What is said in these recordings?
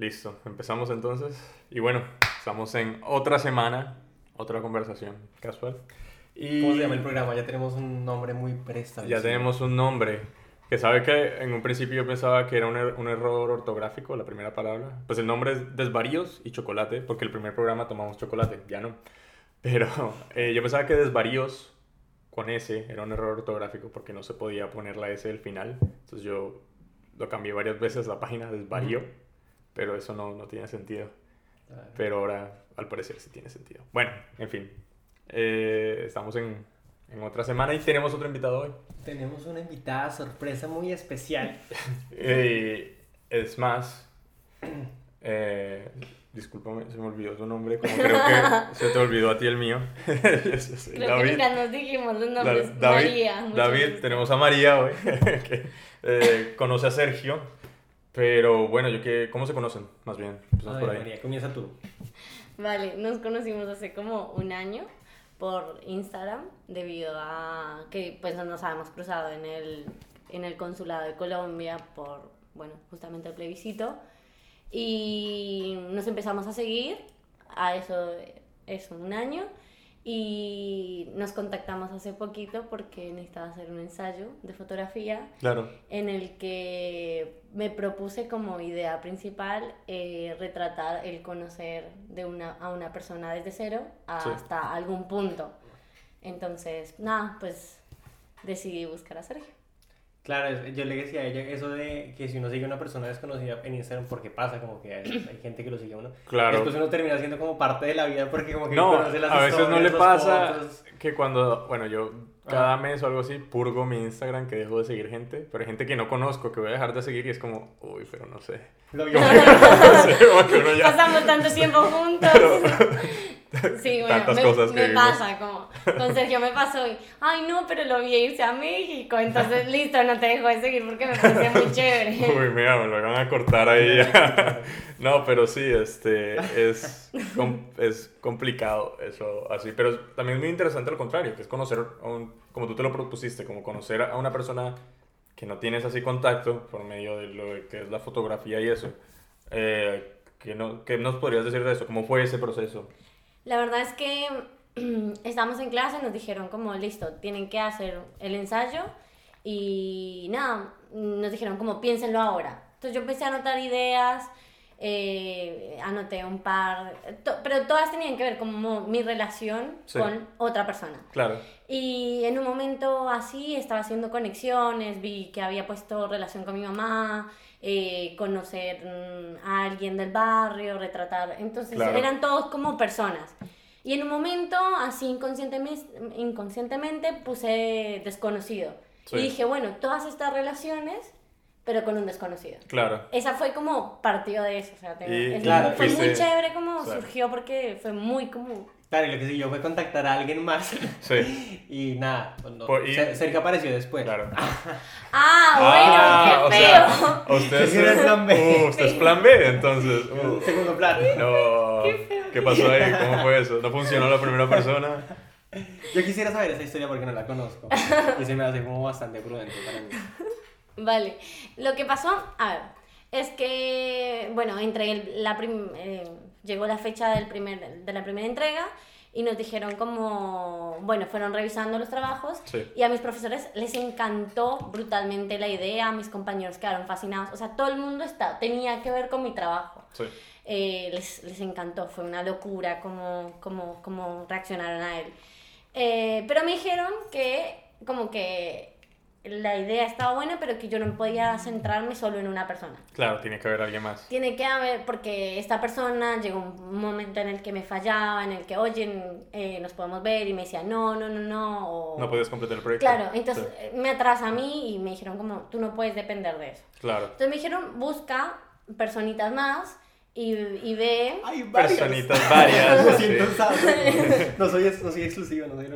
Listo, empezamos entonces. Y bueno, estamos en otra semana, otra conversación casual. Y ¿Cómo se llama el programa? Ya tenemos un nombre muy preestablecido. Ya tenemos un nombre. Que sabe que en un principio yo pensaba que era un, er-, un, error ortográfico la primera palabra. Pues el nombre es Desvaríos y Chocolate, porque el primer programa tomamos chocolate, ya no. Pero eh, yo pensaba que Desvaríos con S era un error ortográfico porque no se podía poner la S al final. Entonces yo lo cambié varias veces la página Desvarío pero eso no, no tiene sentido. Pero ahora, al parecer, sí tiene sentido. Bueno, en fin, eh, estamos en, en, otra semana y tenemos otro invitado hoy. Tenemos una invitada sorpresa muy especial. eh, es más, eh, discúlpame, se me olvidó su nombre, como creo que se te olvidó a ti el mío. creo David, que nos dijimos los nombres. David, María. David, tenemos a María hoy, que eh, conoce a Sergio pero bueno, yo que, ¿cómo se conocen? Más bien, por ahí. María, comienza tú. Vale, nos conocimos hace como un año por Instagram debido a que pues nos habíamos cruzado en el, en el consulado de Colombia por, bueno, justamente el plebiscito y nos empezamos a seguir a eso, eso un año y nos contactamos hace poquito porque necesitaba hacer un ensayo de fotografía claro. en el que me propuse como idea principal eh, retratar el conocer de una, a una persona desde cero hasta algún punto. Entonces, nada, pues decidí buscar a Sergio. Claro, yo le decía a ella eso de que si uno sigue a una persona desconocida en Instagram, porque pasa como que hay, gente que lo sigue a uno. Claro. Después uno termina siendo como parte de la vida porque como que no, conoce las a veces no le pasa que cuando, bueno, yo cada mes o algo así purgo mi Instagram que dejo de seguir gente, pero hay gente que no conozco que voy a dejar de seguir y es como, uy, pero no sé. Lo Pasamos tanto tiempo juntos. Sí, bueno, me, cosas me pasa, como con Sergio me pasó y, ay no, pero lo vi irse a México, entonces listo, no te dejo de seguir porque me parecía muy chévere. Uy, mira, me lo van a cortar ahí. no, pero sí, este, es, es complicado eso así, pero también es muy interesante lo contrario, que es conocer, a un, como tú te lo propusiste, como conocer a una persona que no tienes así contacto por medio de lo que es la fotografía y eso. Eh, ¿qué, no, ¿Qué nos podrías decir de eso? ¿Cómo fue ese proceso? La verdad es que estamos en clase, nos dijeron como, listo, tienen que hacer el ensayo y nada, nos dijeron como, piénsenlo ahora. Entonces yo empecé a anotar ideas, eh, anoté un par, pero todas tenían que ver como mi relación con otra persona. Claro. Y en un momento así estaba haciendo conexiones, vi que había puesto relación con mi mamá, eh, conocer mm, a alguien del barrio, retratar. Entonces eran todos como personas. Y en un momento, así inconscientemente, inconscientemente puse desconocido. Y dije, bueno, todas estas relaciones, pero con un desconocido. Claro. Esa fue como partido de eso. O sea, claro, fue muy chévere como surgió porque fue muy como Claro, y lo que siguió fue contactar a alguien más. Sí. y nada, cuando Sergio apareció después. Claro. ah, bueno, qué feo. usted es, plan B. Uh, usted es plan B, entonces. Uh. Segundo plan. No. Qué, feo. ¿Qué pasó ahí? ¿Cómo fue eso? ¿No funcionó la primera persona? Yo quisiera saber esa historia porque no la conozco. Y se me hace como bastante prudente para mí. Vale. Lo que pasó, a ver, es que, bueno, entre la prim eh, llegó la fecha del primer, de la primera entrega y nos dijeron como, bueno, fueron revisando los trabajos y a mis profesores les encantó brutalmente la idea, a mis compañeros quedaron fascinados, o sea, todo el mundo está, tenía que ver con mi trabajo. Eh, les, les, encantó, fue una locura como, como, como reaccionaron a él. Eh, pero me dijeron que como que la idea estaba buena, pero que yo no podía centrarme solo en una persona. Claro, tiene que haber alguien más. Tiene que haber, porque esta persona llegó un momento en el que me fallaba, en el que, oye, eh, nos podemos ver, y me decía, no, no, no, no. O... No puedes completar el proyecto. Claro, entonces eh, me atrasa a mí y me dijeron, como, tú no puedes depender de eso. Claro. Entonces me dijeron, busca personitas más. Y, y ve. Hay Personitas varias. no, soy, no soy exclusivo, no soy.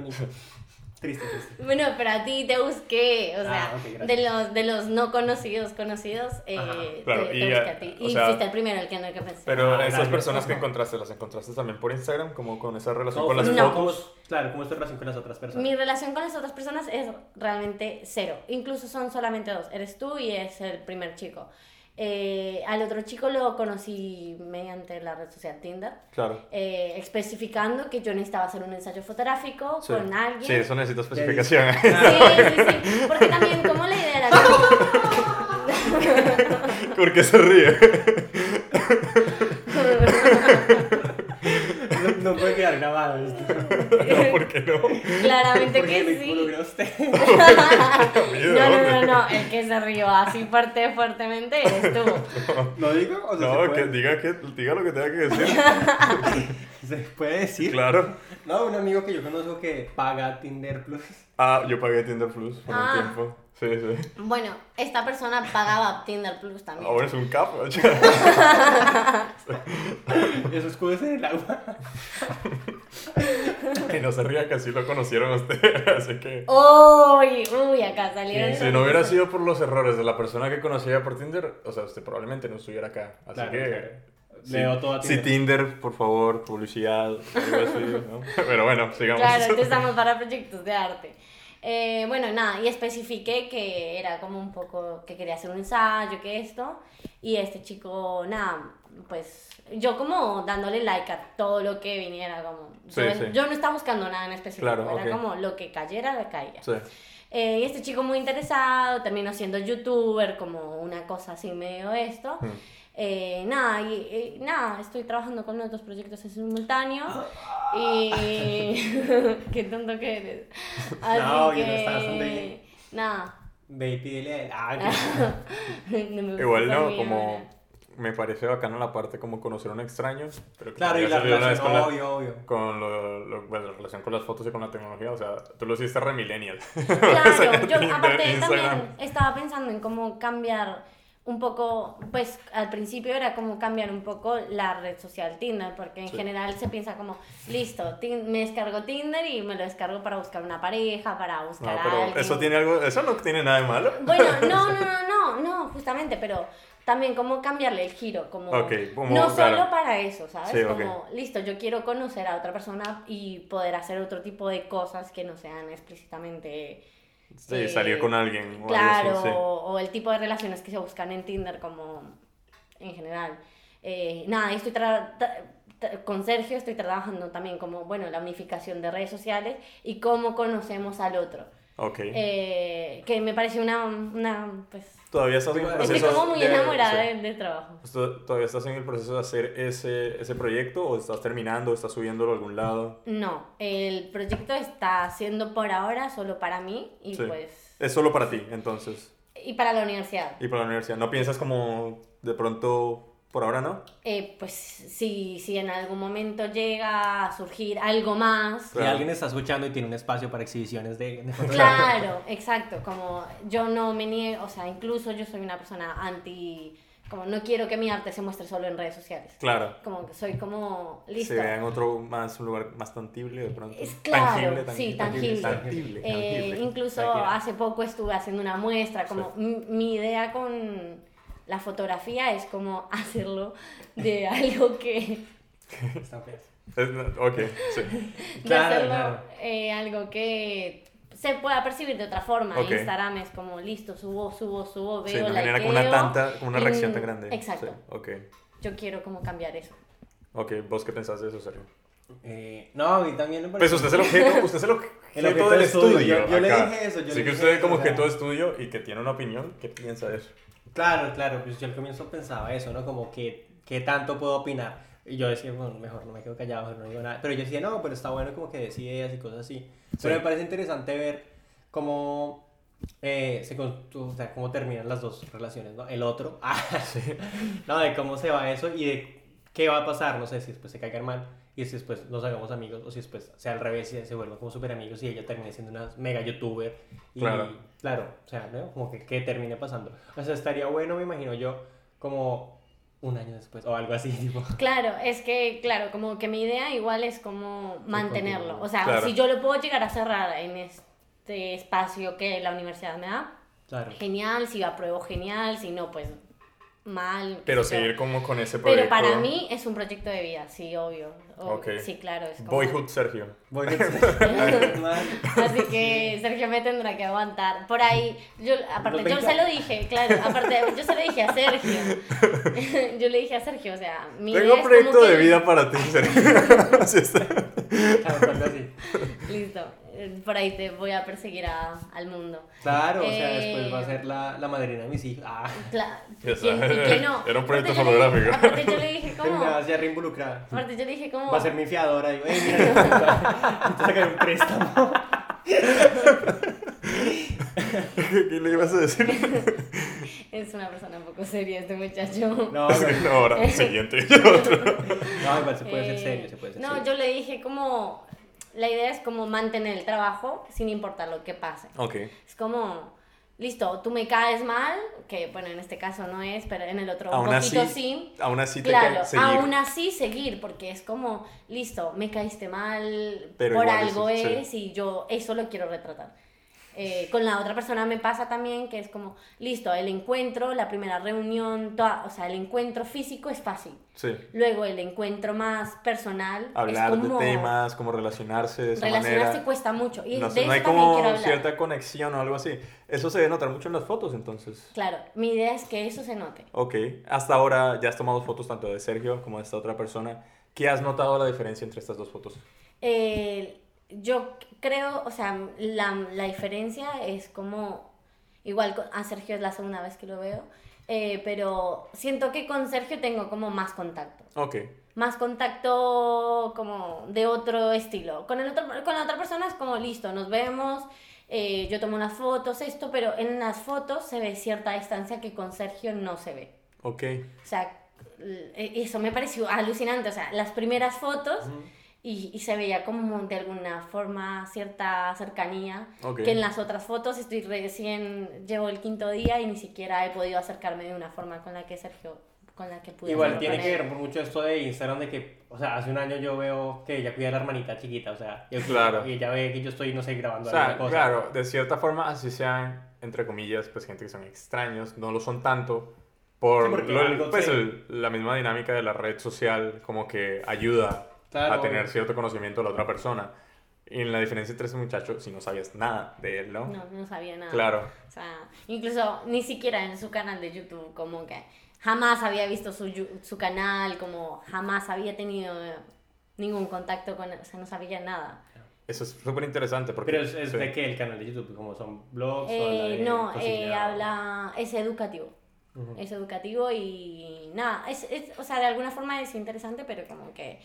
Triste, triste. Bueno, pero a ti te busqué, o sea, ah, de, los, de los no conocidos conocidos, eh, te, y, busqué a ti. Y fuiste el primero el que no que pensé. Pero ah, esas personas que encontraste, ¿las encontraste también por Instagram? como con esa relación con las fotos? claro, ¿cómo es tu relación con las otras personas? Mi relación con las otras personas es realmente cero. Incluso son solamente dos. Eres tú y es el primer chico. Eh, al otro chico lo conocí mediante la red social Tinder, Claro. eh, especificando que yo necesitaba hacer un ensayo fotográfico Sí. con alguien. Sí, eso necesita especificación. Sí, sí, sí. Porque también, como la idea era como... ¿Por qué se ríe? No, no puede quedar grabado esto. No, ¿por qué no? Claramente ¿Por qué que sí. usted? No, no, no, no, el que se rió así fuerte, fuertemente eres tú. ¿Lo digo? O sea, ¿se, No, puede, que diga, que diga lo que tenga que decir. ¿se puede decir? Claro. No, un amigo que yo conozco que paga Tinder Plus. Ah, yo pagué Tinder Plus por Ah. un tiempo. Sí, sí. Bueno, esta persona pagaba Tinder Plus también. Ahora es un capo. Escudos en el agua. Y no se ría que así lo conocieron a usted. Así que. Uy, uy, acá salieron. Si no hubiera sido por los errores de la persona que conocía por Tinder, o sea, usted probablemente no estuviera acá. Así Claro, que. claro. sí- Leo todo a Sí, Tinder. Tinder, por favor, publicidad, algo así, ¿no? Pero bueno, sigamos. Claro, entonces estamos para proyectos de arte. Eh, bueno, nada, y especifiqué que era como un poco que quería hacer un ensayo, que esto. Y este chico, nada, pues yo como dándole like a todo lo que viniera, como. Sí, yo, sí. yo no estaba buscando nada en específico, Claro, era ok. como lo que cayera, le caía. Sí. Eh, y este chico muy interesado, terminó siendo youtuber, como una cosa así medio esto. Mm. Eh, nada, y, y nada, estoy trabajando con los dos proyectos en simultáneo. Y. Qué tonto que eres. Así No, yo que. no estaba bastante bien. Nada. Ve y pídele. Ah, No Igual no, como hora. me parece bacano la parte como conocer a un extraño, pero que Claro, y la relación, con la- obvio, obvio. con lo, lo- bueno, la relación con las fotos y con la tecnología, o sea, tú lo hiciste re millennial. Claro, yo aparte Instagram. también estaba pensando en cómo cambiar un poco, pues al principio era como cambiar un poco la red social Tinder, porque en Sí. general se piensa como, listo, me descargo Tinder y me lo descargo para buscar una pareja, para No, buscar a pero alguien. eso tiene algo, eso no tiene nada de malo. Bueno, no, no, no, no, no, justamente, pero también como cambiarle el giro, como, Ok, como, no claro. solo para eso, ¿sabes? Sí, como, listo, yo quiero conocer a otra persona y poder hacer otro tipo de cosas que no sean explícitamente... Sí, eh, salir con alguien. o Claro, algo así, sí. o el tipo de relaciones que se buscan en Tinder como en general. Eh, nada, estoy con Sergio estoy trabajando también como, bueno, la unificación de redes sociales y cómo conocemos al otro. Ok. Eh, que me parece una, una pues... Todavía estás en el Estoy Estoy proceso. como muy de- enamorada sí. del del trabajo. Esto- ¿Todavía estás en el proceso de hacer ese, ese proyecto o estás terminando, estás subiéndolo a algún lado? No, el proyecto está siendo por ahora solo para mí y Sí. pues... Es solo para ti, entonces. Y para la universidad. Y para la universidad. ¿No piensas como de pronto, por ahora no? Eh, pues si, si en algún momento llega a surgir algo más, Si Claro. alguien está escuchando y tiene un espacio para exhibiciones de. Claro, exacto, como yo no me niego, o sea, incluso yo soy una persona anti, como no quiero que mi arte se muestre solo en redes sociales. Claro. Como que soy como, listo. Se vea en otro más, un lugar más tangible de pronto. Es claro, Tangible, sí, tangible. tangible. Tangible, Eh, tangible. incluso hace poco estuve haciendo una muestra, como mi, mi idea con la fotografía es como hacerlo de algo que... Están feas. Es- ok, sí. de Claro, hacerlo claro. eh, algo que se pueda percibir de otra forma. Ok. Instagram es como listo, subo, subo, subo, veo, Sí, no genera como una, tanta, como una y- reacción tan grande. Exacto. Sí, ok. Yo quiero como cambiar eso. Ok, ¿vos qué pensás de eso, Sergio? Eh, no, a mí también me Pues usted es el objeto, usted es el objeto, El objeto del de estudio. estudio. Yo- yo le dije eso, yo Así le que dije usted eso, como objeto de estudio y que tiene una opinión, ¿qué piensa de eso? Claro, claro, pues yo al comienzo pensaba eso, ¿no? Como que, ¿qué tanto puedo opinar? Y yo decía, bueno, mejor no me quedo callado, mejor no digo nada. Pero yo decía, no, pero está bueno como que des ideas y cosas así. Pero Sí. me parece interesante ver cómo, eh, se, o sea, cómo terminan las dos relaciones, ¿no? El otro, ah, no, de cómo se va eso y de qué va a pasar, no sé, si después se caigan mal y si después nos hagamos amigos o si después sea al revés y se vuelvan como súper amigos y ella termine siendo una mega youtuber y Claro. claro, o sea, ¿no? Como que, que termine pasando. O sea, estaría bueno, me imagino yo, como un año después o algo así, tipo. Claro, es que, claro, como que mi idea igual es como mantenerlo. O sea, Claro. si yo lo puedo llegar a cerrar en este espacio que la universidad me da, Claro. genial. Si apruebo, genial. Si no, pues mal. Pero seguir como con ese proyecto. Pero para mí es un proyecto de vida, sí, obvio. O- Ok. Sí, claro. Es como... Boyhood Sergio. A Man. Así que Sergio me tendrá que aguantar. Por ahí, yo, aparte, yo 20. se lo dije, claro, aparte, yo se lo dije a Sergio. yo le dije a Sergio, o sea, mi Tengo un proyecto como de que- vida para ti, Sergio. Así está. Ah, así. Listo, por ahí te voy a perseguir a- al mundo. Claro, o sea, Eh, después va a ser la, la madrina de mis hijos. Ah, Cla- Ya ¿quién- sabes, ¿Y quién no? era un proyecto fotográfico. Aparte yo le dije como... vas ya reinvolucrada. Aparte yo le dije como... Va a ser mi fiadora. Digo, eh, mira, necesito sacar un préstamo. ¿Qué le ibas a decir? Es una persona un poco seria este muchacho. No, no, No, ahora, siguiente. Otro. no, igual se puede ser Eh, serio, se puede ser No, serio. yo le dije como... La idea es como mantener el trabajo sin importar lo que pase. Ok. Es como, listo, tú me caes mal, que bueno, en este caso no es, pero en el otro un Aún poquito así, sí. aún así te Claro, seguir. aún así seguir, porque es como, listo, me caíste mal, Pero por algo sí. es y yo eso lo quiero retratar. Eh, con la otra persona me pasa también que es como, listo, el encuentro, la primera reunión, toda- o sea, el encuentro físico es fácil. Sí. Luego el encuentro más personal Hablar es como de temas, como relacionarse de esa relacionarse manera. cuesta mucho y No, de eso no hay como cierta conexión o algo así. Eso se debe notar mucho en las fotos, entonces. Claro, mi idea es que eso se note. Ok. Hasta ahora ya has tomado fotos tanto de Sergio como de esta otra persona. ¿Qué has notado la diferencia entre estas dos fotos? Eh, yo creo, o sea, la, la diferencia es como, igual a Sergio es la segunda vez que lo veo, eh, pero siento que con Sergio tengo como más contacto. Ok. Más contacto como de otro estilo. Con, el otro, con la otra persona es como, listo, nos vemos, eh, yo tomo unas fotos, esto, pero en las fotos se ve cierta distancia que con Sergio no se ve. Ok. O sea, l- eso me pareció alucinante. O sea, las primeras fotos y, y se veía como de alguna forma cierta cercanía. Ok. Que en las otras fotos estoy recién, llevo el quinto día y ni siquiera he podido acercarme de una forma con la que Sergio, con la que pude Igual tiene que ver por mucho esto de Instagram de que, o sea, hace un año yo veo que ella cuida a la hermanita chiquita, o sea, yo- Claro. y ella ve que yo estoy, no sé, grabando O sea, alguna cosa. claro, de cierta forma, así sean, entre comillas, pues gente que son extraños, no lo son tanto, por Sí, porque lo- algo pues, el- la misma dinámica de la red social, como que ayuda Claro, a tener obvio. cierto conocimiento de la otra persona. Y en la diferencia entre ese muchacho, si no sabías nada de él, ¿no? No, no sabía nada. Claro. O sea, incluso ni siquiera en su canal de YouTube, como que jamás había visto su, su canal, como jamás había tenido eh, ningún contacto con él, o sea, no sabía nada. Eso es súper interesante porque... Pero es, es sí. de que el canal de YouTube, como son blogs o habla Eh, de no, eh, o- habla, es educativo. Ujú. Es educativo y nada, es, es- o sea, de alguna forma es interesante, pero como que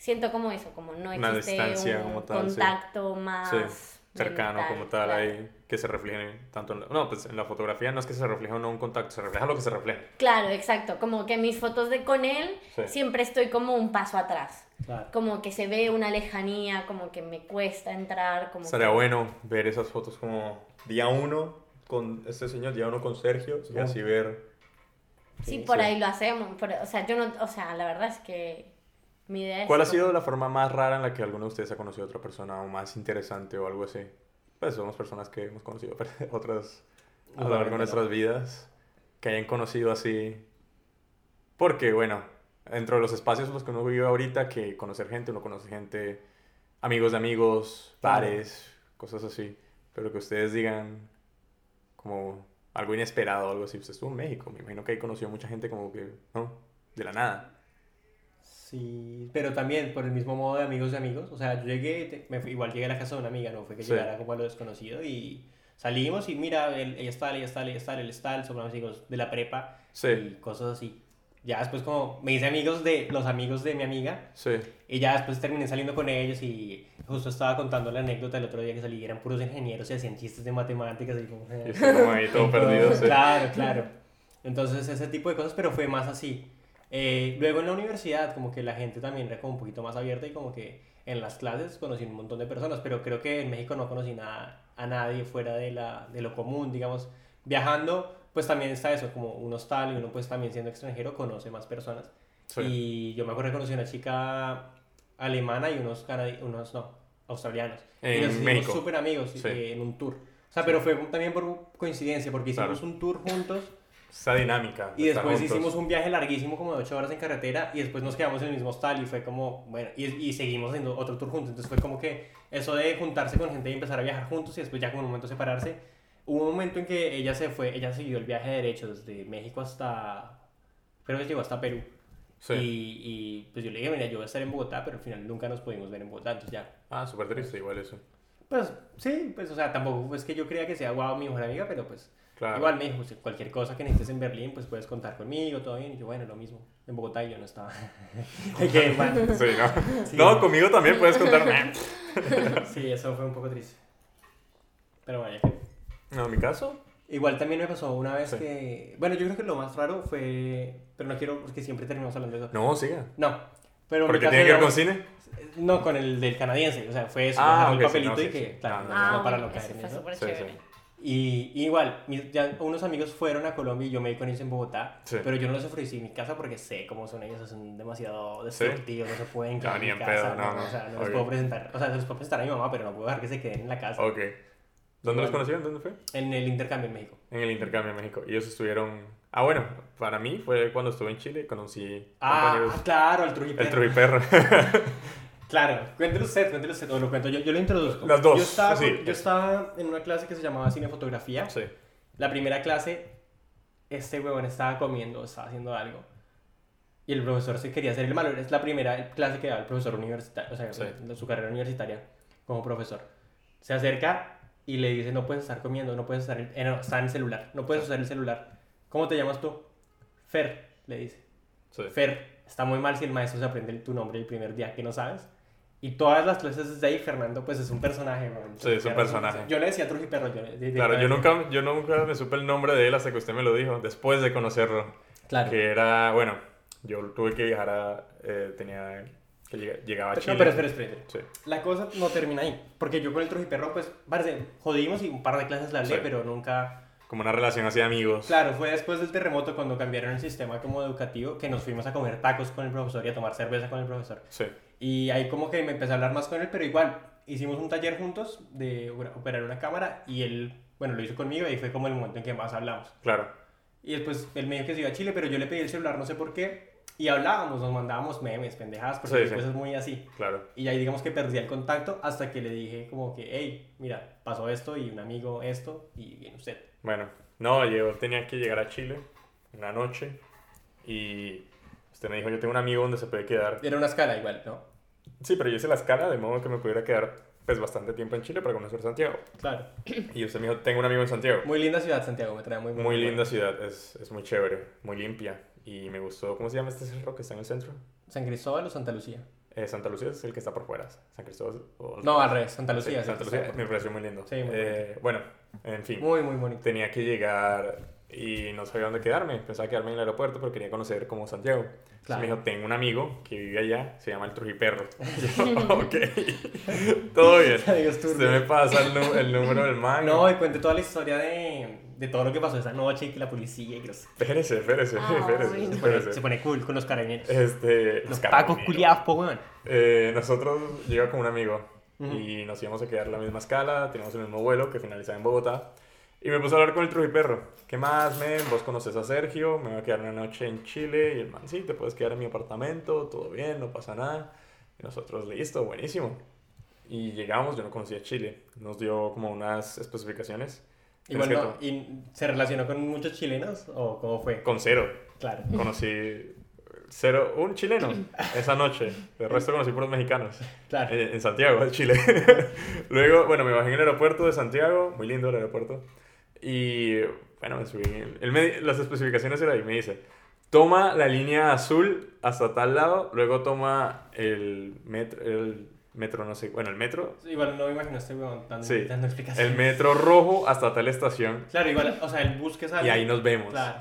siento como eso, como no Una existe distancia un como tal, sí. contacto más Sí, cercano mental, como tal claro. ahí, que se refleje tanto en la... No, pues en la fotografía no es que se refleje o no un contacto, se refleja lo que se refleja. Claro, exacto, como que mis fotos de con él Sí. siempre estoy como un paso atrás. Claro. Como que se ve una lejanía, como que me cuesta entrar, como Sería que- bueno ver esas fotos como día uno con este señor, día uno con Sergio, y así ver... Sí, Sí, por sí. ahí lo hacemos, pero, o sea, yo no, o sea, la verdad es que mi idea es... ¿Cuál ha como- sido la forma más rara en la que alguno de ustedes ha conocido a otra persona o más interesante o algo así? Pues somos personas que hemos conocido otras a lo largo de nuestras vidas, que hayan conocido así. Porque, bueno, dentro de los espacios en los que uno vive ahorita, que conocer gente, uno conoce gente, amigos de amigos, Claro. bares, cosas así. Pero que ustedes digan como algo inesperado o algo así. Usted estuvo en México, me imagino que ahí conoció mucha gente como que, ¿no? De la nada. Sí, pero también por el mismo modo de amigos de amigos. O sea, yo llegué, te- me fui- igual llegué a la casa de una amiga, no fue que Sí. llegara como a lo desconocido y salimos y mira, él, ella está, ella está, ella está, él está, somos amigos de la prepa Sí. y cosas así. Ya después como me hice amigos de los amigos de mi amiga Sí. y ya después terminé saliendo con ellos y justo estaba contando la anécdota el otro día que salí, eran puros ingenieros y hacían chistes de matemáticas y como... Y como ahí todo perdido. sí. Claro, claro. Entonces ese tipo de cosas, pero fue más así. Eh, luego en la universidad como que la gente también era como un poquito más abierta y como que en las clases conocí un montón de personas, pero creo que en México no conocí nada, a nadie fuera de, la, de lo común, digamos. Viajando, pues también está eso, como un hostal y uno pues también siendo extranjero conoce más personas. Sí. Y yo me acuerdo que conocí una chica alemana y unos, unos no, australianos. En y nos hicimos súper amigos Sí. eh, en un tour. O sea, pero fue también por coincidencia, porque hicimos Claro. un tour juntos esa dinámica. Y después hicimos un viaje larguísimo, como de 8 horas en carretera, y después nos quedamos en el mismo hostal y fue como, bueno, y, y seguimos haciendo otro tour juntos. Entonces fue como que eso de juntarse con gente y empezar a viajar juntos y después ya como un momento separarse. Hubo un momento en que ella se fue, ella siguió el viaje derecho desde México hasta, creo que llegó hasta Perú. Sí. Y, y, pues yo le dije, mira, yo voy a estar en Bogotá, pero al final nunca nos pudimos ver en Bogotá, entonces ya. Ah, súper triste, igual eso. Pues sí, pues o sea, tampoco es que yo crea que sea guau mi mejor amiga, pero pues igual me dijo, cualquier cosa que necesites en Berlín, pues puedes contar conmigo, todo bien. Y yo, bueno, lo mismo. En Bogotá yo no estaba. que, bueno. sí, ¿no? no, conmigo también puedes contar. sí, eso fue un poco triste. Pero vaya No, en mi caso. Igual también me pasó una vez que. Bueno, yo creo que lo más raro fue. Pero no quiero, porque siempre terminamos hablando de eso. No, siga. No. Pero ¿Por qué tiene que ver con cine? No, con el del canadiense. O sea, fue eso. Ah, un papelito y que. claro, no, para lo que Fue súper Y, igual, ya unos amigos fueron a Colombia y yo me di con ellos en Bogotá, pero yo no los ofrecí en mi casa porque sé cómo son ellos, son demasiado destructivos, no se pueden quedar en mi casa, no, no, o sea, no les puedo presentar, o sea, les puedo presentar a mi mamá, pero no puedo dejar que se queden en la casa. Ok. ¿Dónde los conocieron? ¿Dónde fue? En el intercambio en México. En el intercambio en México. Y ellos estuvieron... Ah, bueno, para mí fue cuando estuve en Chile, conocí Ah, claro, el Trujiperro. El Trujiperro. claro, cuéntelo usted, cuéntelo usted, o lo cuento yo, yo lo introduzco. Las dos. Yo estaba, yo estaba en una clase que se llamaba cinefotografía. Sí. La primera clase, este huevón estaba comiendo, estaba haciendo algo. Y el profesor se quería hacer el malo. Es la primera clase que da el profesor universitario, o sea, de su carrera universitaria como profesor. Se acerca y le dice, no puedes estar comiendo, no puedes estar, en, eh, está en el celular, no puedes usar el celular. ¿Cómo te llamas tú? Fer, le dice. Fer, está muy mal si el maestro se aprende tu nombre el primer día que no sabes. Y todas las clases desde ahí, Fernando, pues es un personaje. Sí, es un personaje. Yo le decía Truji Perro. Yo, claro, yo nunca, yo nunca me supe el nombre de él hasta que usted me lo dijo, después de conocerlo. Claro. Que era, bueno, yo tuve que viajar a, eh, tenía que llegaba a Chile. No, pero espera, espera. Sí. La cosa no termina ahí. Porque yo con el Trojiperro, pues, parece, jodimos y un par de clases la hablé, pero nunca... Como una relación así de amigos. Claro, fue después del terremoto cuando cambiaron el sistema como educativo que nos fuimos a comer tacos con el profesor y a tomar cerveza con el profesor. Sí. Y ahí como que me empecé a hablar más con él, pero igual, hicimos un taller juntos de operar una cámara y él, bueno, lo hizo conmigo y fue como el momento en que más hablamos. Claro. Y después él me dijo que se iba a Chile, pero yo le pedí el celular, no sé por qué, y hablábamos, nos mandábamos memes, pendejadas, porque sí, es muy así. Claro. Y ahí digamos que perdí el contacto hasta que le dije como que, hey, mira, pasó esto y un amigo esto y viene usted. Bueno, no, yo tenía que llegar a Chile una noche y usted me dijo, yo tengo un amigo donde se puede quedar. Era una escala igual, ¿no? Sí, pero yo hice la escala de modo que me pudiera quedar pues bastante tiempo en Chile para conocer Santiago. Claro. Y usted me dijo, tengo un amigo en Santiago. Muy linda ciudad Santiago, me trae muy Muy linda ciudad, es, es muy chévere, muy limpia. Y me gustó, ¿cómo se llama este cerro que está en el centro? ¿San Cristóbal o Santa Lucía? Eh, Santa Lucía es el que está por fuera. San Cristóbal. no, al revés, Santa Lucía. Santa Lucía me pareció muy lindo. Sí, muy eh, bueno, en fin. Muy, muy bonito. Tenía que llegar y no sabía dónde quedarme. Pensaba quedarme en el aeropuerto, pero quería conocer como Santiago. Claro. me dijo, tengo un amigo que vive allá, se llama el Trujiperro. yo, ok, todo bien. Usted me pasa el, el número del man. No, y cuente toda la historia de, de todo lo que pasó esa noche y que la policía y que los... Espérese, espérese, ah, espérese, espérese. Se, pone, cool con los carabineros. Este, los, los pacos culiados, po, weón. Eh, nosotros llegamos con un amigo y nos íbamos a quedar en la misma escala, teníamos el mismo vuelo que finalizaba en Bogotá. Y me puse a hablar con el Trujiperro. ¿Qué más, men? Vos conoces a Sergio, me voy a quedar una noche en Chile. Y el man, sí, te puedes quedar en mi apartamento, todo bien, no pasa nada. Y nosotros, listo, buenísimo. Y llegamos, yo no conocía Chile. Nos dio como unas especificaciones. Y bueno, ¿y se relacionó con muchos chilenos o cómo fue? Con cero. Claro. Conocí cero, un chileno esa noche. El resto conocí por los mexicanos. Claro. En, en Santiago, en Chile. Luego, bueno, me bajé en el aeropuerto de Santiago. Muy lindo el aeropuerto. Y bueno, me subí. Él las especificaciones eran ahí. Me dice: toma la línea azul hasta tal lado, luego toma el metro. El metro, no sé, bueno, el metro. igual no me imagino este weón dando, sí. El metro rojo hasta tal estación. Claro, igual, o sea, el bus que sale. Y ahí nos vemos. Claro.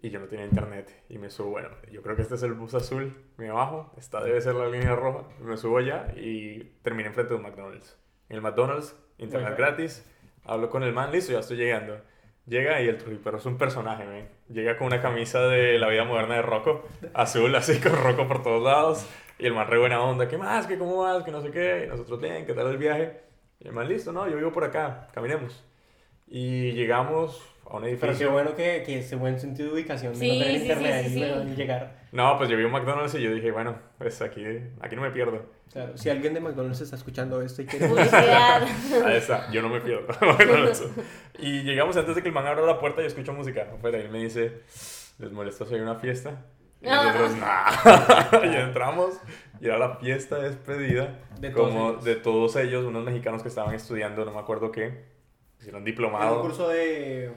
Y yo no tenía internet. Y me subo, bueno, yo creo que este es el bus azul. Me bajo, esta debe ser la línea roja. Me subo allá y terminé enfrente de un McDonald's. En el McDonald's, internet gratis Hablo con el man, listo, ya estoy llegando. Llega y el Trujillo es un personaje, ¿ven? Llega con una camisa de la vida moderna de Rocco, azul, así con Rocco por todos lados. Y el man re buena onda, ¿qué más? ¿Qué cómo vas? Que no sé qué. Y nosotros, bien, ¿qué tal el viaje? Y el man, listo, no, yo vivo por acá, caminemos. Y llegamos a un edificio. Pero qué bueno que, que ese buen sentido de ubicación de Sí, no tener sí, internet sí, sí, sí. llegar. No, pues yo vi un McDonald's y yo dije, bueno, pues aquí, aquí no me pierdo. Claro, si alguien de McDonald's está escuchando esto y quiere Publicidad. Ahí está, yo no me pierdo. Y llegamos antes de que el man abra la puerta y escucho música afuera. Y él me dice, ¿les molesta si hay una fiesta? Y nosotros, nah. y entramos y era la fiesta de despedida De todos como ellos. de todos ellos, unos mexicanos que estaban estudiando, no me acuerdo qué, hicieron Era un diplomado. curso de...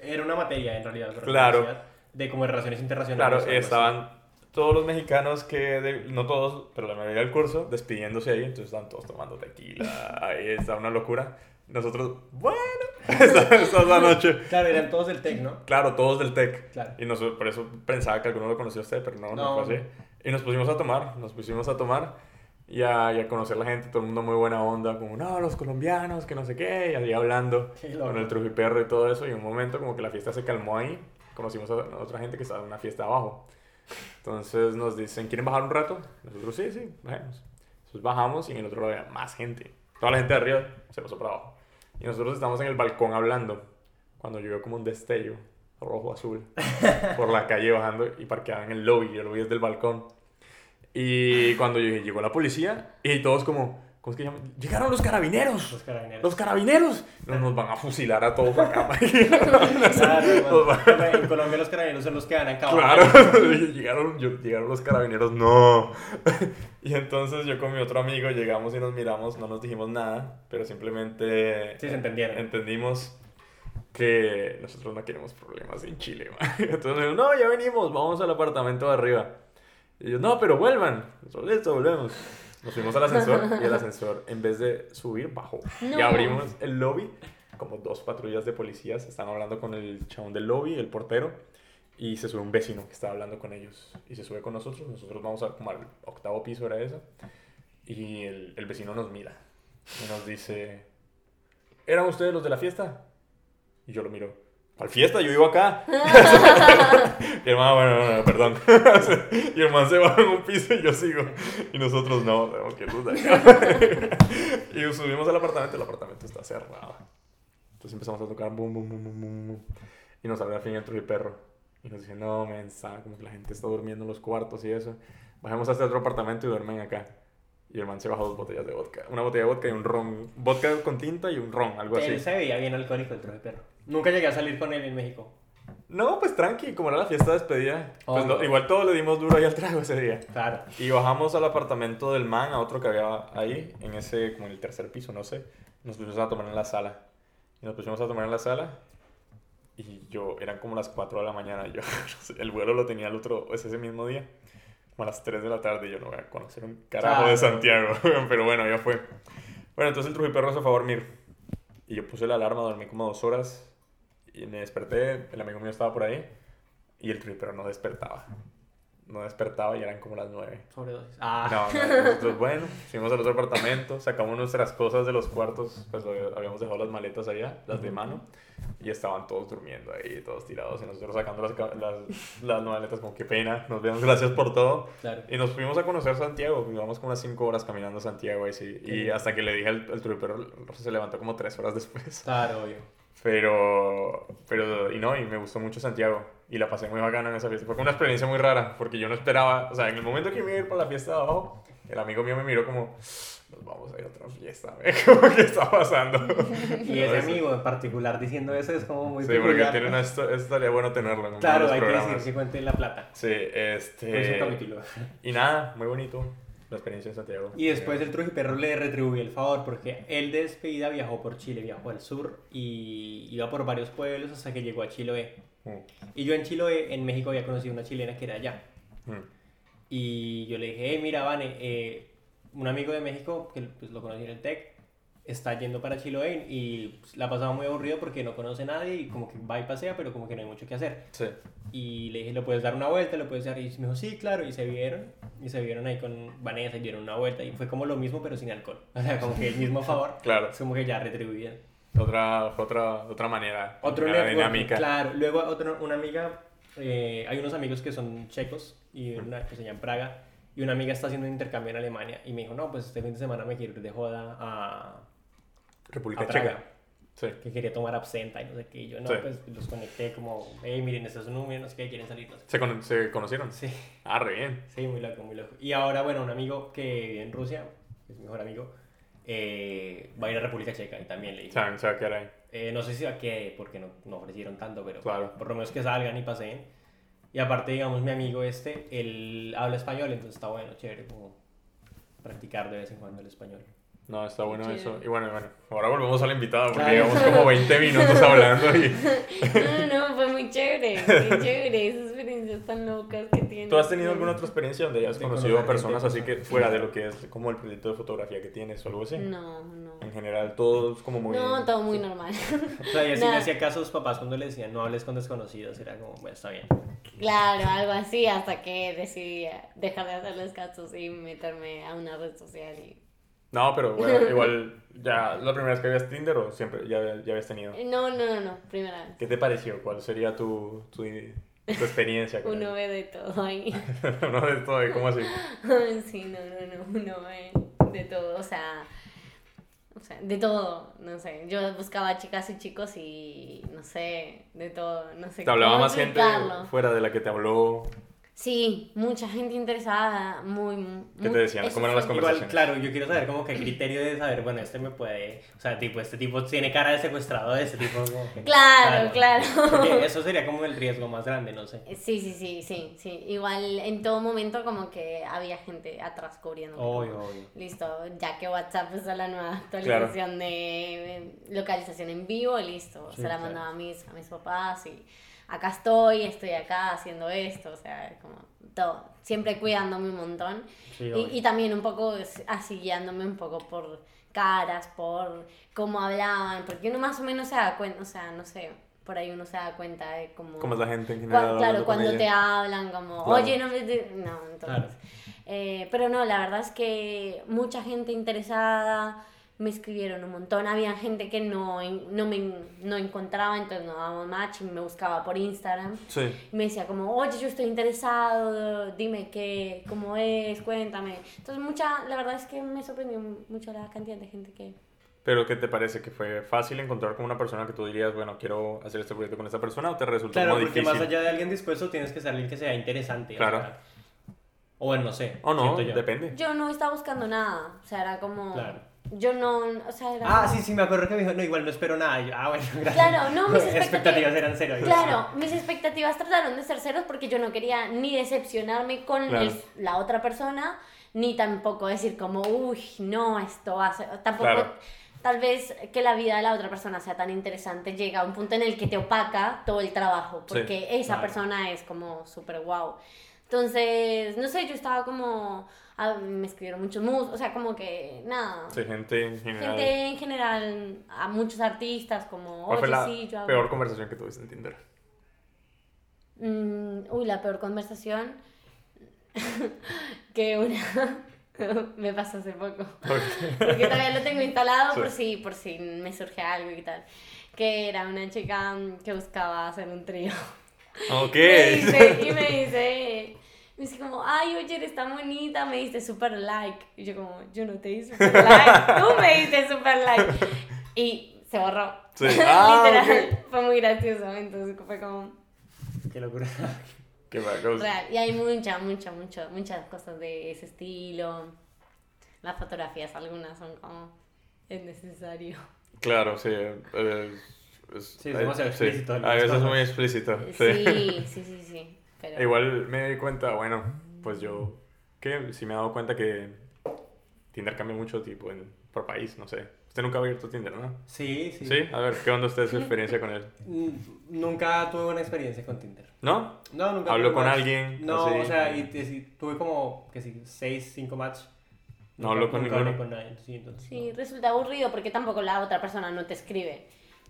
Era una materia en realidad. Claro. De como de relaciones internacionales. Claro, estaban todos los mexicanos que, de- no todos, pero la mayoría del curso, despidiéndose ahí, entonces estaban todos tomando tequila, ahí está una locura. Nosotros, bueno, esta, esta es la noche. Claro, eran todos del TEC, ¿no? Claro, todos del TEC. Claro. Y nosotros, por eso pensaba que alguno lo conocía usted, pero no, no, No. fue así. Y nos pusimos a tomar, nos pusimos a tomar y a, y a conocer la gente, todo el mundo muy buena onda, como, no, los colombianos, que no sé qué, y ahí hablando con el trujiperro y todo eso. Y en un momento como que la fiesta se calmó ahí, conocimos a otra gente que estaba en una fiesta abajo. Entonces nos dicen, ¿quieren bajar un rato? Nosotros, sí, sí, bajemos. Entonces bajamos y en el otro lado había más gente. Toda la gente de arriba se pasó para abajo. Y nosotros estamos en el balcón hablando. Cuando yo veo como un destello rojo azul por la calle bajando y parqueada en el lobby. Y el lobby es del balcón. Y cuando yo llegó la policía y todos como, ¿cómo es que llaman? Llegaron los carabineros. Los carabineros. Los carabineros. Nos, nos van a fusilar a todos acá. Claro, bueno, en Colombia los carabineros son los que van a acabar. Claro, llegaron, yo- llegaron los carabineros, no. Y entonces yo con mi otro amigo llegamos y nos miramos, no nos dijimos nada, pero simplemente Sí, se entendieron. entendimos que nosotros no queremos problemas en Chile. man. Entonces, dijimos, no, ya venimos, vamos al apartamento de arriba. Y ellos, no, pero vuelvan. Nosotros, listo, volvemos. Nos fuimos al ascensor y el ascensor, en vez de subir, bajó. Y No. abrimos el lobby, como dos patrullas de policías están hablando con el chabón del lobby, el portero, y se sube un vecino que está hablando con ellos. Y se sube con nosotros, nosotros vamos a, como al octavo piso, era eso. Y el, el vecino nos mira y nos dice, ¿eran ustedes los de la fiesta? Y yo lo miro, ¿cuál fiesta? Yo vivo acá. y el man, bueno, bueno, perdón. y el man se va en un piso y yo sigo. Y nosotros no, tenemos que irnos de acá. y subimos al apartamento, el apartamento está cerrado. Entonces empezamos a tocar boom, boom, boom, boom, boom. Y nos abre al fin el perro. Y nos dice, no, mensa, como que la gente está durmiendo en los cuartos y eso. Bajemos hasta otro apartamento y duermen acá. Y el man se bajó dos botellas de vodka. Una botella de vodka y un ron. Vodka con tinta y un ron, algo así. Él se veía bien alcohólico el troje perro. Nunca llegué a salir con él en México. No, pues tranqui, como era la fiesta de despedida. Pues Obvio. no, igual todos le dimos duro ahí al trago ese día. Claro. Y bajamos al apartamento del man, a otro que había ahí, en ese, como en el tercer piso, no sé. Nos pusimos a tomar en la sala. Y nos pusimos a tomar en la sala. Y yo, eran como las 4 de la mañana. Yo, el vuelo lo tenía el otro, es ese mismo día. Como a las 3 de la tarde. Y yo no voy a conocer un carajo de Santiago. Pero bueno, ya fue. Bueno, entonces el trujiperro se fue a dormir. Y yo puse la alarma, dormí como dos horas. Y me desperté, el amigo mío estaba por ahí. Y el trujiperro no despertaba. No despertaba y eran como las 9. Sobredosis. Ah. No, no, nosotros, bueno, fuimos al otro apartamento, sacamos nuestras cosas de los cuartos, pues habíamos dejado las maletas allá, las de mano, y estaban todos durmiendo ahí, todos tirados, y nosotros sacando las, las, las maletas, como qué pena, nos vemos, gracias por todo. Claro. Y nos fuimos a conocer Santiago, íbamos como unas 5 horas caminando a Santiago, y, sí, y hasta que le dije al, al tripero, se levantó como 3 horas después. Claro, obvio. Pero, pero, y no, y me gustó mucho Santiago. Y la pasé muy bacana en esa fiesta. Fue una experiencia muy rara, porque yo no esperaba, o sea, en el momento que me iba a ir para la fiesta de abajo, el amigo mío me miró como, nos vamos a ir a otra fiesta, como que está pasando. Y ese amigo en particular diciendo eso es como muy Sí, porque peculiar. tiene una, histo- eso estaría bueno tenerlo en Claro, hay que programas. decir que cuente la plata. Sí, este... Y nada, muy bonito la experiencia en Santiago. Y después el Trujiperro le retribuyó el favor porque él de despedida viajó por Chile, viajó al sur y iba por varios pueblos hasta que llegó a Chiloé. Mm, Y yo en Chiloé, en México, había conocido una chilena que era allá. mm. Y yo le dije, hey, mira, Vane, eh, un amigo de México, que pues, lo conocí en el TEC, está yendo para Chiloé y pues, la ha pasado muy aburrido porque no conoce a nadie y como que va y pasea, pero como que no hay mucho que hacer. Sí. Y le dije, ¿lo puedes dar una vuelta? ¿Lo puedes dar? Y me dijo, sí, claro. Y se vieron. Y se vieron ahí con Vanessa y dieron una vuelta. Y fue como lo mismo, pero sin alcohol. O sea, como que el mismo favor. Claro. Es como que ya retribuían. Otra, otra, otra manera. Networking, dinámica. Claro. Luego otro, una amiga, eh, hay unos amigos que son checos y una que se llama Praga. Y una amiga está haciendo un intercambio en Alemania. Y me dijo, no, pues este fin de semana me quiero ir de joda a, República Checa. Sí. que quería tomar absenta y no sé qué. Y yo, no, Sí. pues los conecté como, hey, miren, este es un número, no sé qué, quieren salir, no sé. ¿Se, cono- se conocieron? Sí, Ah, re bien. sí, muy loco, muy loco. Y ahora, bueno, un amigo que vive en Rusia, que es mi mejor amigo, eh, va a ir a República Checa y también le dije. Saben, se va a quedar ahí. Eh, no sé si a qué, porque no, no ofrecieron tanto, pero Claro. por lo menos que salgan y paseen. Y aparte, digamos, mi amigo este, él habla español, entonces está bueno, chévere, como practicar de vez en cuando el español. No, está bueno Chévere. eso. Y bueno, bueno, ahora volvemos al invitado porque Claro. llevamos como 20 minutos hablando y... No, no, fue muy chévere, qué chévere, esas experiencias tan locas que tienes. ¿Tú has tenido alguna otra experiencia donde hayas De conocido personas así que fuera de lo que es como el proyecto de fotografía que tienes o algo así? No, no. En general, todo es como muy... No, todo muy normal. O sea, y así Nada. le hacía caso a sus papás cuando le decían no hables con desconocidos, era como, bueno, está bien. Claro, algo así, hasta que decidí dejar de hacerles casos y meterme a una red social. Y... No, pero bueno, igual, ¿ya la primera vez que habías Tinder o siempre ya, ya habías tenido? No, no, no, no, primera vez. ¿Qué te pareció? ¿Cuál sería tu, tu, tu experiencia con Uno ve de todo ahí. Uno de todo, ¿y ¿cómo así? Sí, no, no, no, uno ve de todo, o sea, o sea, de todo, no sé. Yo buscaba chicas y chicos y no sé, de todo, no sé ¿Te hablaba más gente fuera de la que te habló? Sí, mucha gente interesada, muy... ¿Qué te decían? ¿Cómo eran las Igual, Conversaciones. claro, yo quiero saber como que el criterio de saber, bueno, este me puede, o sea, tipo, este tipo tiene cara de secuestrador, este tipo como que... Claro, claro. Porque eso sería como el riesgo más grande, no sé. Sí, sí, sí, sí, sí. Igual en todo momento como que había gente atrás cubriendo. Obvio, obvio. Listo, ya que WhatsApp es la nueva actualización de eh, localización en vivo, listo. Sí, Se la claro. mandaba a mis, a mis papás y acá estoy, estoy acá haciendo esto, o sea, como todo. Siempre cuidándome un montón. Sí, y, y también un poco así guiándome un poco por caras, por cómo hablaban, porque uno más o menos se da cuenta, o sea, no sé, por ahí uno se da cuenta de cómo... ¿Cómo es la gente en general? claro, hablando con cuando ella? te hablan como, Claro. oye, no me... de-". No, entonces... Claro. eh, pero no, la verdad es que mucha gente interesada, me escribieron un montón, había gente que no, no me no encontraba, entonces no dábamos match y me buscaba por Instagram. Sí. Y me decía como, oye, yo estoy interesado, dime qué, cómo es, cuéntame. Entonces mucha, la verdad es que me sorprendió mucho la cantidad de gente que... ¿Pero qué te parece? ¿Que fue fácil encontrar con una persona que tú dirías, bueno, quiero hacer este proyecto con esta persona o te resultó Claro, porque difícil? más allá de alguien dispuesto tienes que ser alguien que sea interesante. o Claro. sea, O bueno, no sé. O no, yo. depende. Yo no estaba buscando nada, o sea, era como... Claro. Yo no, o sea, era Ah, sí, sí, me acuerdo que me dijo, no, igual no espero nada. Yo, ah, bueno, gracias. Claro, no, mis expectativas eran cero. Claro, mis expectativas trataron de ser ceros porque yo no quería ni decepcionarme con Claro. el- la otra persona, ni tampoco decir como, uy, no, esto va a ser... Tampoco, Claro. tal vez que la vida de la otra persona sea tan interesante, llega a un punto en el que te opaca todo el trabajo, Sí, porque esa claro. persona es como súper guau. Entonces, no sé, yo estaba como... ah, me escribieron muchos mus, o sea, como que nada. Sí, gente en general. Gente en general, a muchos artistas, como, ¿Cuál fue la sí, yo hago... peor conversación que tuviste en Tinder? Mm, uy, la peor conversación que una me pasó hace poco. Porque todavía lo tengo instalado Sí. por si por si me surge algo y tal. Que era una chica mm, que buscaba hacer un trío. Ok. Me dice, y me dice, me dice como, ay, oye, eres tan bonita, me diste super like. Y yo como, yo no te di super like, tú me diste super like. Y se borró. Sí. Ah, Literal, fue muy gracioso. Entonces fue como, Qué locura. Qué. Real. Y hay mucha, mucha, mucha, muchas cosas de ese estilo. Las fotografías, algunas son como, es necesario. Claro, sí. eh, es, Sí, es demasiado sí, explícito, A veces es muy explícito. Sí. Sí, sí, sí, sí. Pero... Igual me di cuenta, bueno, pues yo que sí me he dado cuenta que Tinder cambia mucho tipo en, por país, no sé. Usted nunca ha abierto Tinder, ¿no? Sí, sí. Sí. A ver, ¿qué onda usted su experiencia con él? Mm, Nunca tuve una experiencia con Tinder. ¿No? No, nunca ¿Habló con alguien? No, así? o sea, y, sí, tuve como, que sí, seis, cinco match. No habló con ninguno. hablé con nadie, sí, entonces, Sí, no. resulta aburrido porque tampoco la otra persona no te escribe.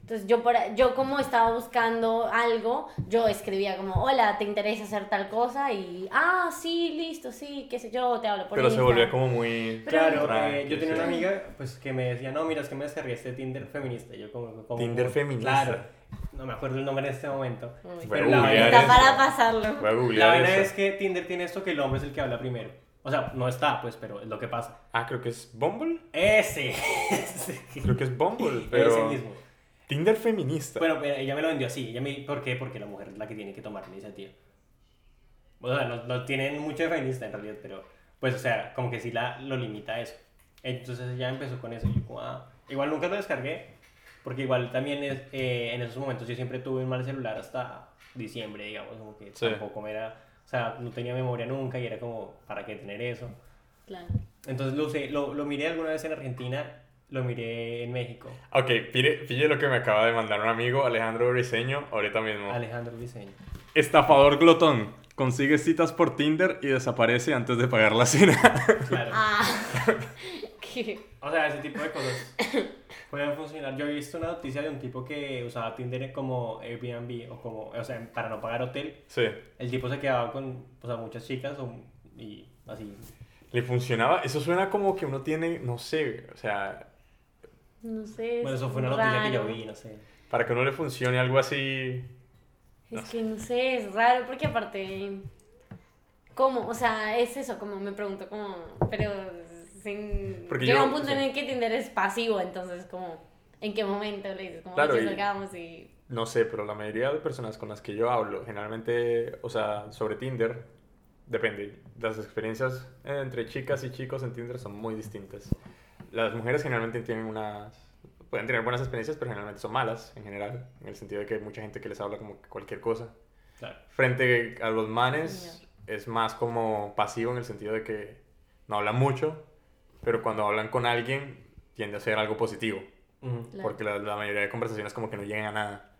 Entonces yo, por, yo como estaba buscando algo, yo escribía como, hola, ¿te interesa hacer tal cosa? Y, ah, sí, listo, sí, qué sé yo, te hablo por Pero se Instagram". volvió como muy... Pero- Claro, eh, yo tenía una amiga pues, que me decía, no, mira, es que me descargué este Tinder feminista. Yo como, como- Tinder feminista. Claro, no me acuerdo el nombre en este momento. Uy, Pero la Está para pasarlo. Voy a La eso. es que Tinder tiene esto que el hombre es el que habla primero. O sea, no está, pues, pero es lo que pasa. Ah, creo que es Bumble. Ese. Ese, Creo que es Bumble, Ese pero... mismo. Tinder feminista. Bueno, eh, ella me lo vendió así. Ella me, ¿Por qué? Porque la mujer es la que tiene que tomar la iniciativa. O sea, no, no tienen mucho de feminista en realidad, pero pues, o sea, como que sí la, lo limita a eso. Entonces ella empezó con eso. Y yo como, ah, igual nunca lo descargué, porque igual también es, eh, en esos momentos yo siempre tuve un mal celular hasta diciembre, digamos, como que Sí. tampoco me era, o sea, no tenía memoria nunca y era como, ¿para qué tener eso? Claro. Entonces lo, usé, lo, lo miré alguna vez en Argentina, lo miré en México. Ok, pille, pille lo que me acaba de mandar un amigo, Alejandro Briseño, ahorita mismo. Alejandro Diseño. Estafador glotón. Consigue citas por Tinder y desaparece antes de pagar la cena. Claro. Ah. ¿Qué? O sea, ese tipo de cosas pueden funcionar. Yo he visto una noticia de un tipo que usaba Tinder como Airbnb o como, o sea, para no pagar hotel. sí. El tipo se quedaba con, o sea, muchas chicas o- y así. ¿Le funcionaba? Eso suena como que uno tiene, no sé, o sea, No sé. Bueno, es eso fue una noticia que yo raro. vi, no sé. para que a uno le funcione algo así. Es que no sé, es raro porque aparte, ¿cómo? O sea, es eso, como me pregunto, como, pero sin... Porque llega yo- un punto sí. en el que Tinder es pasivo, entonces como, ¿en qué momento le dices? Como, Claro, "Oye, y- salgamos y... No sé, pero la mayoría de personas con las que yo hablo, generalmente, o sea, sobre Tinder, depende. Las experiencias entre chicas y chicos en Tinder son muy distintas. Las mujeres generalmente tienen unas... Pueden tener buenas experiencias, pero generalmente son malas en general, en el sentido de que hay mucha gente que les habla como cualquier cosa. Claro. Frente a los manes, es más como pasivo en el sentido de que no hablan mucho, pero cuando hablan con alguien tiende a ser algo positivo. Claro. Porque la, la mayoría de conversaciones como que no llegan a nada.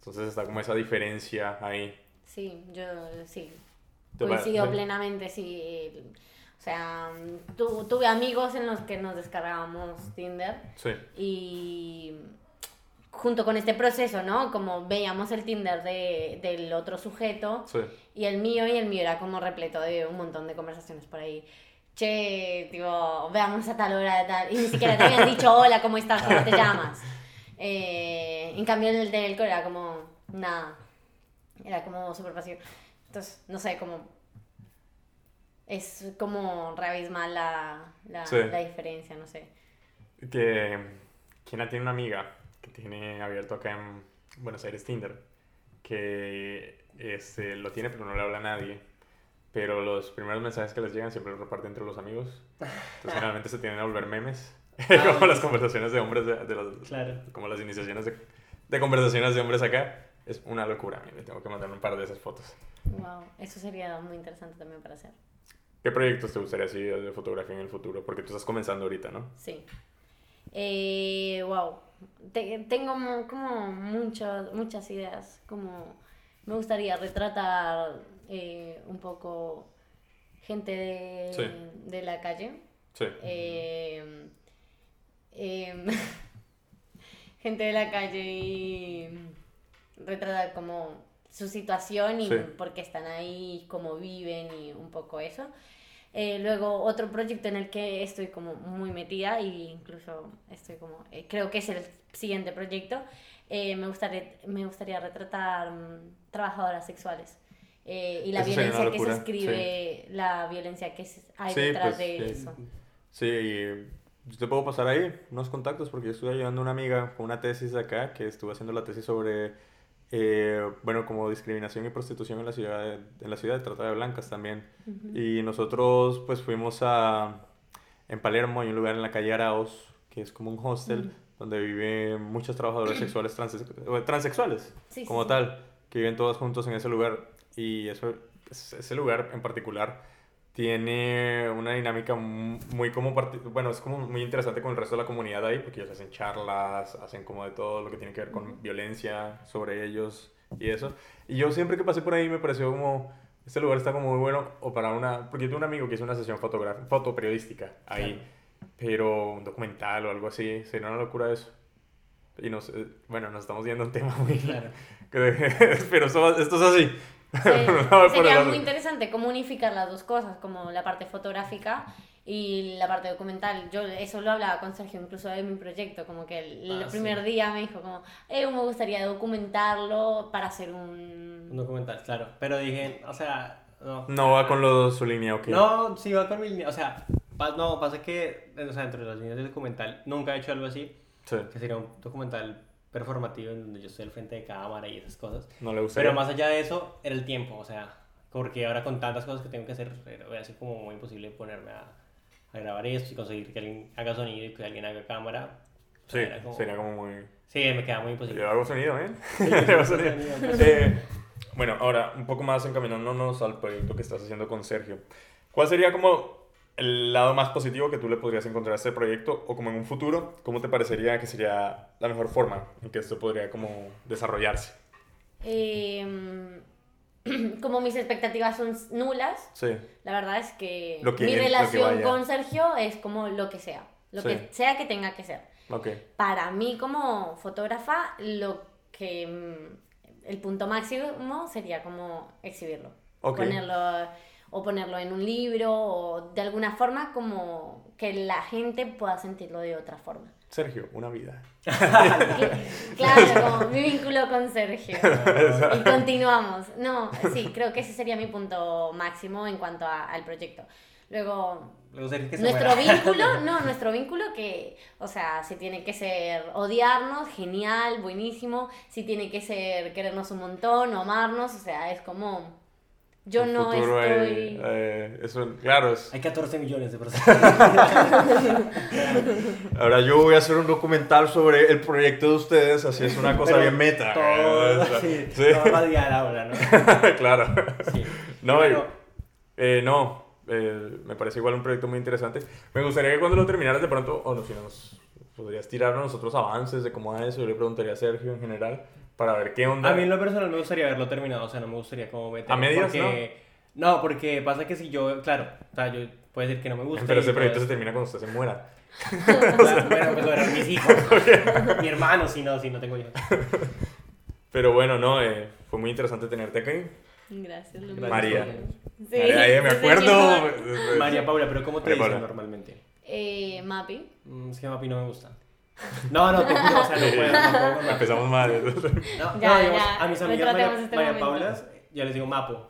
Entonces está como esa diferencia ahí. Sí, yo sí. ¿Te pa- Coincido plenamente, sí. O sea, tu- tuve amigos en los que nos descargábamos Tinder Sí, y junto con este proceso, ¿no? Como veíamos el Tinder de, del otro sujeto sí. y el mío y el mío era como repleto de un montón de conversaciones por ahí. Che, tipo, veamos a tal hora, tal. Y ni siquiera te habían dicho, hola, ¿cómo estás? ¿Cómo te llamas? Eh, en cambio, el del era como, nada. Era como súper pasivo. Entonces, no sé, como. Es como reabismal la, la, Sí. la diferencia, no sé. Que Kina tiene una amiga que tiene abierto acá en Buenos Aires Tinder. Que este, lo tiene pero no le habla a nadie. Pero los primeros mensajes que les llegan siempre los reparte entre los amigos. Entonces generalmente se tienen a volver memes. Ah, como las conversaciones de hombres de, de los, Claro. como las iniciaciones de, de conversaciones de hombres acá. Es una locura. Le tengo que mandar un par de esas fotos. Wow, eso sería muy interesante también para hacer. ¿Qué proyectos te gustaría así de fotografía en el futuro? Porque tú estás comenzando ahorita, ¿no? Sí. Eh, wow. Te- tengo mo- como muchas, muchas ideas. Como me gustaría retratar eh, un poco gente de, Sí. de la calle. Sí. Eh, em, gente de la calle y retratar como su situación y Sí. por qué están ahí, cómo viven y un poco eso. Eh, luego otro proyecto en el que estoy como muy metida e incluso estoy como, eh, creo que es el siguiente proyecto, eh, me, gustaría, me gustaría retratar mm, trabajadoras sexuales. y la Eso violencia que se escribe, la violencia que hay Sí, detrás pues, de eso. Sí, y yo te puedo pasar ahí unos contactos porque yo estuve ayudando a una amiga con una tesis acá que estuvo haciendo la tesis sobre, eh, bueno, como discriminación y prostitución en la ciudad de, en la ciudad de Trata de Blancas también. Y nosotros pues fuimos a, en Palermo hay un lugar en la calle Araos que es como un hostel donde viven muchas trabajadoras sexuales o transexuales Sí, como sí. tal, que viven todas juntos en ese lugar y eso, es- ese lugar en particular tiene una dinámica mu- muy como, bueno, es como muy interesante con el resto de la comunidad ahí, porque ellos hacen charlas, hacen como de todo lo que tiene que ver con violencia sobre ellos y eso. Y yo siempre que pasé por ahí me pareció como, este lugar está como muy bueno, o para una, porque yo tengo un amigo que hizo una sesión fotográfica, fotoperiodística ahí, pero un documental o algo así, sería una locura eso. Y nos, eh, bueno, nos estamos viendo un tema muy... Claro. pero esto es así. No el sería muy interesante como unificar las dos cosas, como la parte fotográfica y la parte documental. Yo eso lo hablaba con Sergio incluso de mi proyecto, como que el, el Ah, primer sí. día me dijo como, eh, me gustaría documentarlo para hacer Un un... documental, claro. Pero dije, o sea, no. No va con lo, su línea, ok. No, sí va con mi línea. O sea, pa- no, pasa que, o sea, dentro de las líneas del documental, nunca he hecho algo así. Sí. Que sería un documental performativo en donde yo estoy al frente de cámara y esas cosas. No le gustaría. Pero más allá de eso, era el tiempo, o sea, porque ahora con tantas cosas que tengo que hacer, voy a ser como muy imposible ponerme a, a grabar esto y conseguir que alguien haga sonido y que alguien haga cámara. Sí, era como- sería como muy... Sí, me queda muy imposible. Yo hago sonido, ¿eh? Sí, Yo hago sonido. Eh, bueno, ahora un poco más encaminándonos al proyecto que estás haciendo con Sergio. ¿Cuál sería como el lado más positivo que tú le podrías encontrar a este proyecto o como en un futuro, cómo te parecería que sería la mejor forma en que esto podría como desarrollarse? Eh, como mis expectativas son nulas, Sí, la verdad es que, que- mi que relación vaya. con Sergio es como lo que sea, lo Sí. que sea que tenga que ser. ok. Para mí como fotógrafa, lo que mm, el punto máximo sería como exhibirlo, Ok. ponerlo o ponerlo en un libro o de alguna forma como que la gente pueda sentirlo de otra forma. Sergio, una vida. Claro, como mi vínculo con Sergio. Y continuamos. No, sí, creo que ese sería mi punto máximo en cuanto a- al proyecto. Luego, nuestro vínculo, no, nuestro vínculo que, o sea, si tiene que ser odiarnos, genial, buenísimo. Si tiene que ser querernos un montón o amarnos, o sea, es como, yo no eh, estoy... eh, eso, claro, es- Hay 14 millones de personas. Ahora yo voy a hacer un documental sobre el proyecto de ustedes, así es una cosa Pero bien meta. Todo, O sea, sí, sí. todo radial ahora, ¿no? claro. Sí. No, Bueno, eh, no, eh, me parece igual un proyecto muy interesante. Me gustaría que cuando lo terminaras de pronto, o no, si nos podrías tirar a nosotros avances de cómo va eso, yo le preguntaría a Sergio en general para ver qué onda. A mí en lo personal me gustaría verlo terminado, o sea, no me gustaría como meter. ¿A medias, porque... no? porque pasa que si yo, claro, o sea, yo puedo decir que no me gusta. Pero ese proyecto se esto. termina cuando usted se muera. Claro, bueno, pues eran mis hijos. Mi hermano, si no, si no tengo hijos. Pero bueno, no, eh, fue muy interesante tenerte aquí. Gracias, Gracias, María. Sí, María, me acuerdo. señor. María Paula, pero ¿cómo te dicen normalmente? Eh, Mapi. Mm, Es que Mapi no me gusta. No, no, te juro, o sea, no puedo, no. Empezamos mal. No, Ya, no, digamos, ya, a mis amigas María, este María. Paulas, yo les digo Mapo.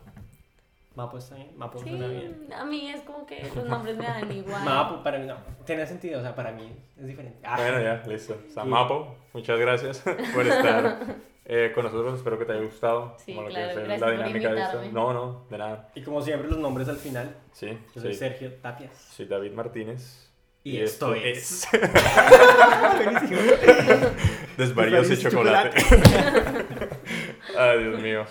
Mapo está bien, Mapo Sí, suena bien. a mí es como que los nombres me dan igual. Mapo, para mí no, tiene sentido, o sea, para mí es diferente. Ah, Bueno, ya, listo. Sí. Samapo, muchas gracias por estar eh, con nosotros. Espero que te haya gustado. Sí, como lo claro, que es gracias la por dinámica de esto. No, no, de nada. Y como siempre, los nombres al final. Sí, Yo soy sí. Sergio Tapias. Soy David Martínez. Y esto es- y Desvaríos y chocolate. Ay, Dios mío.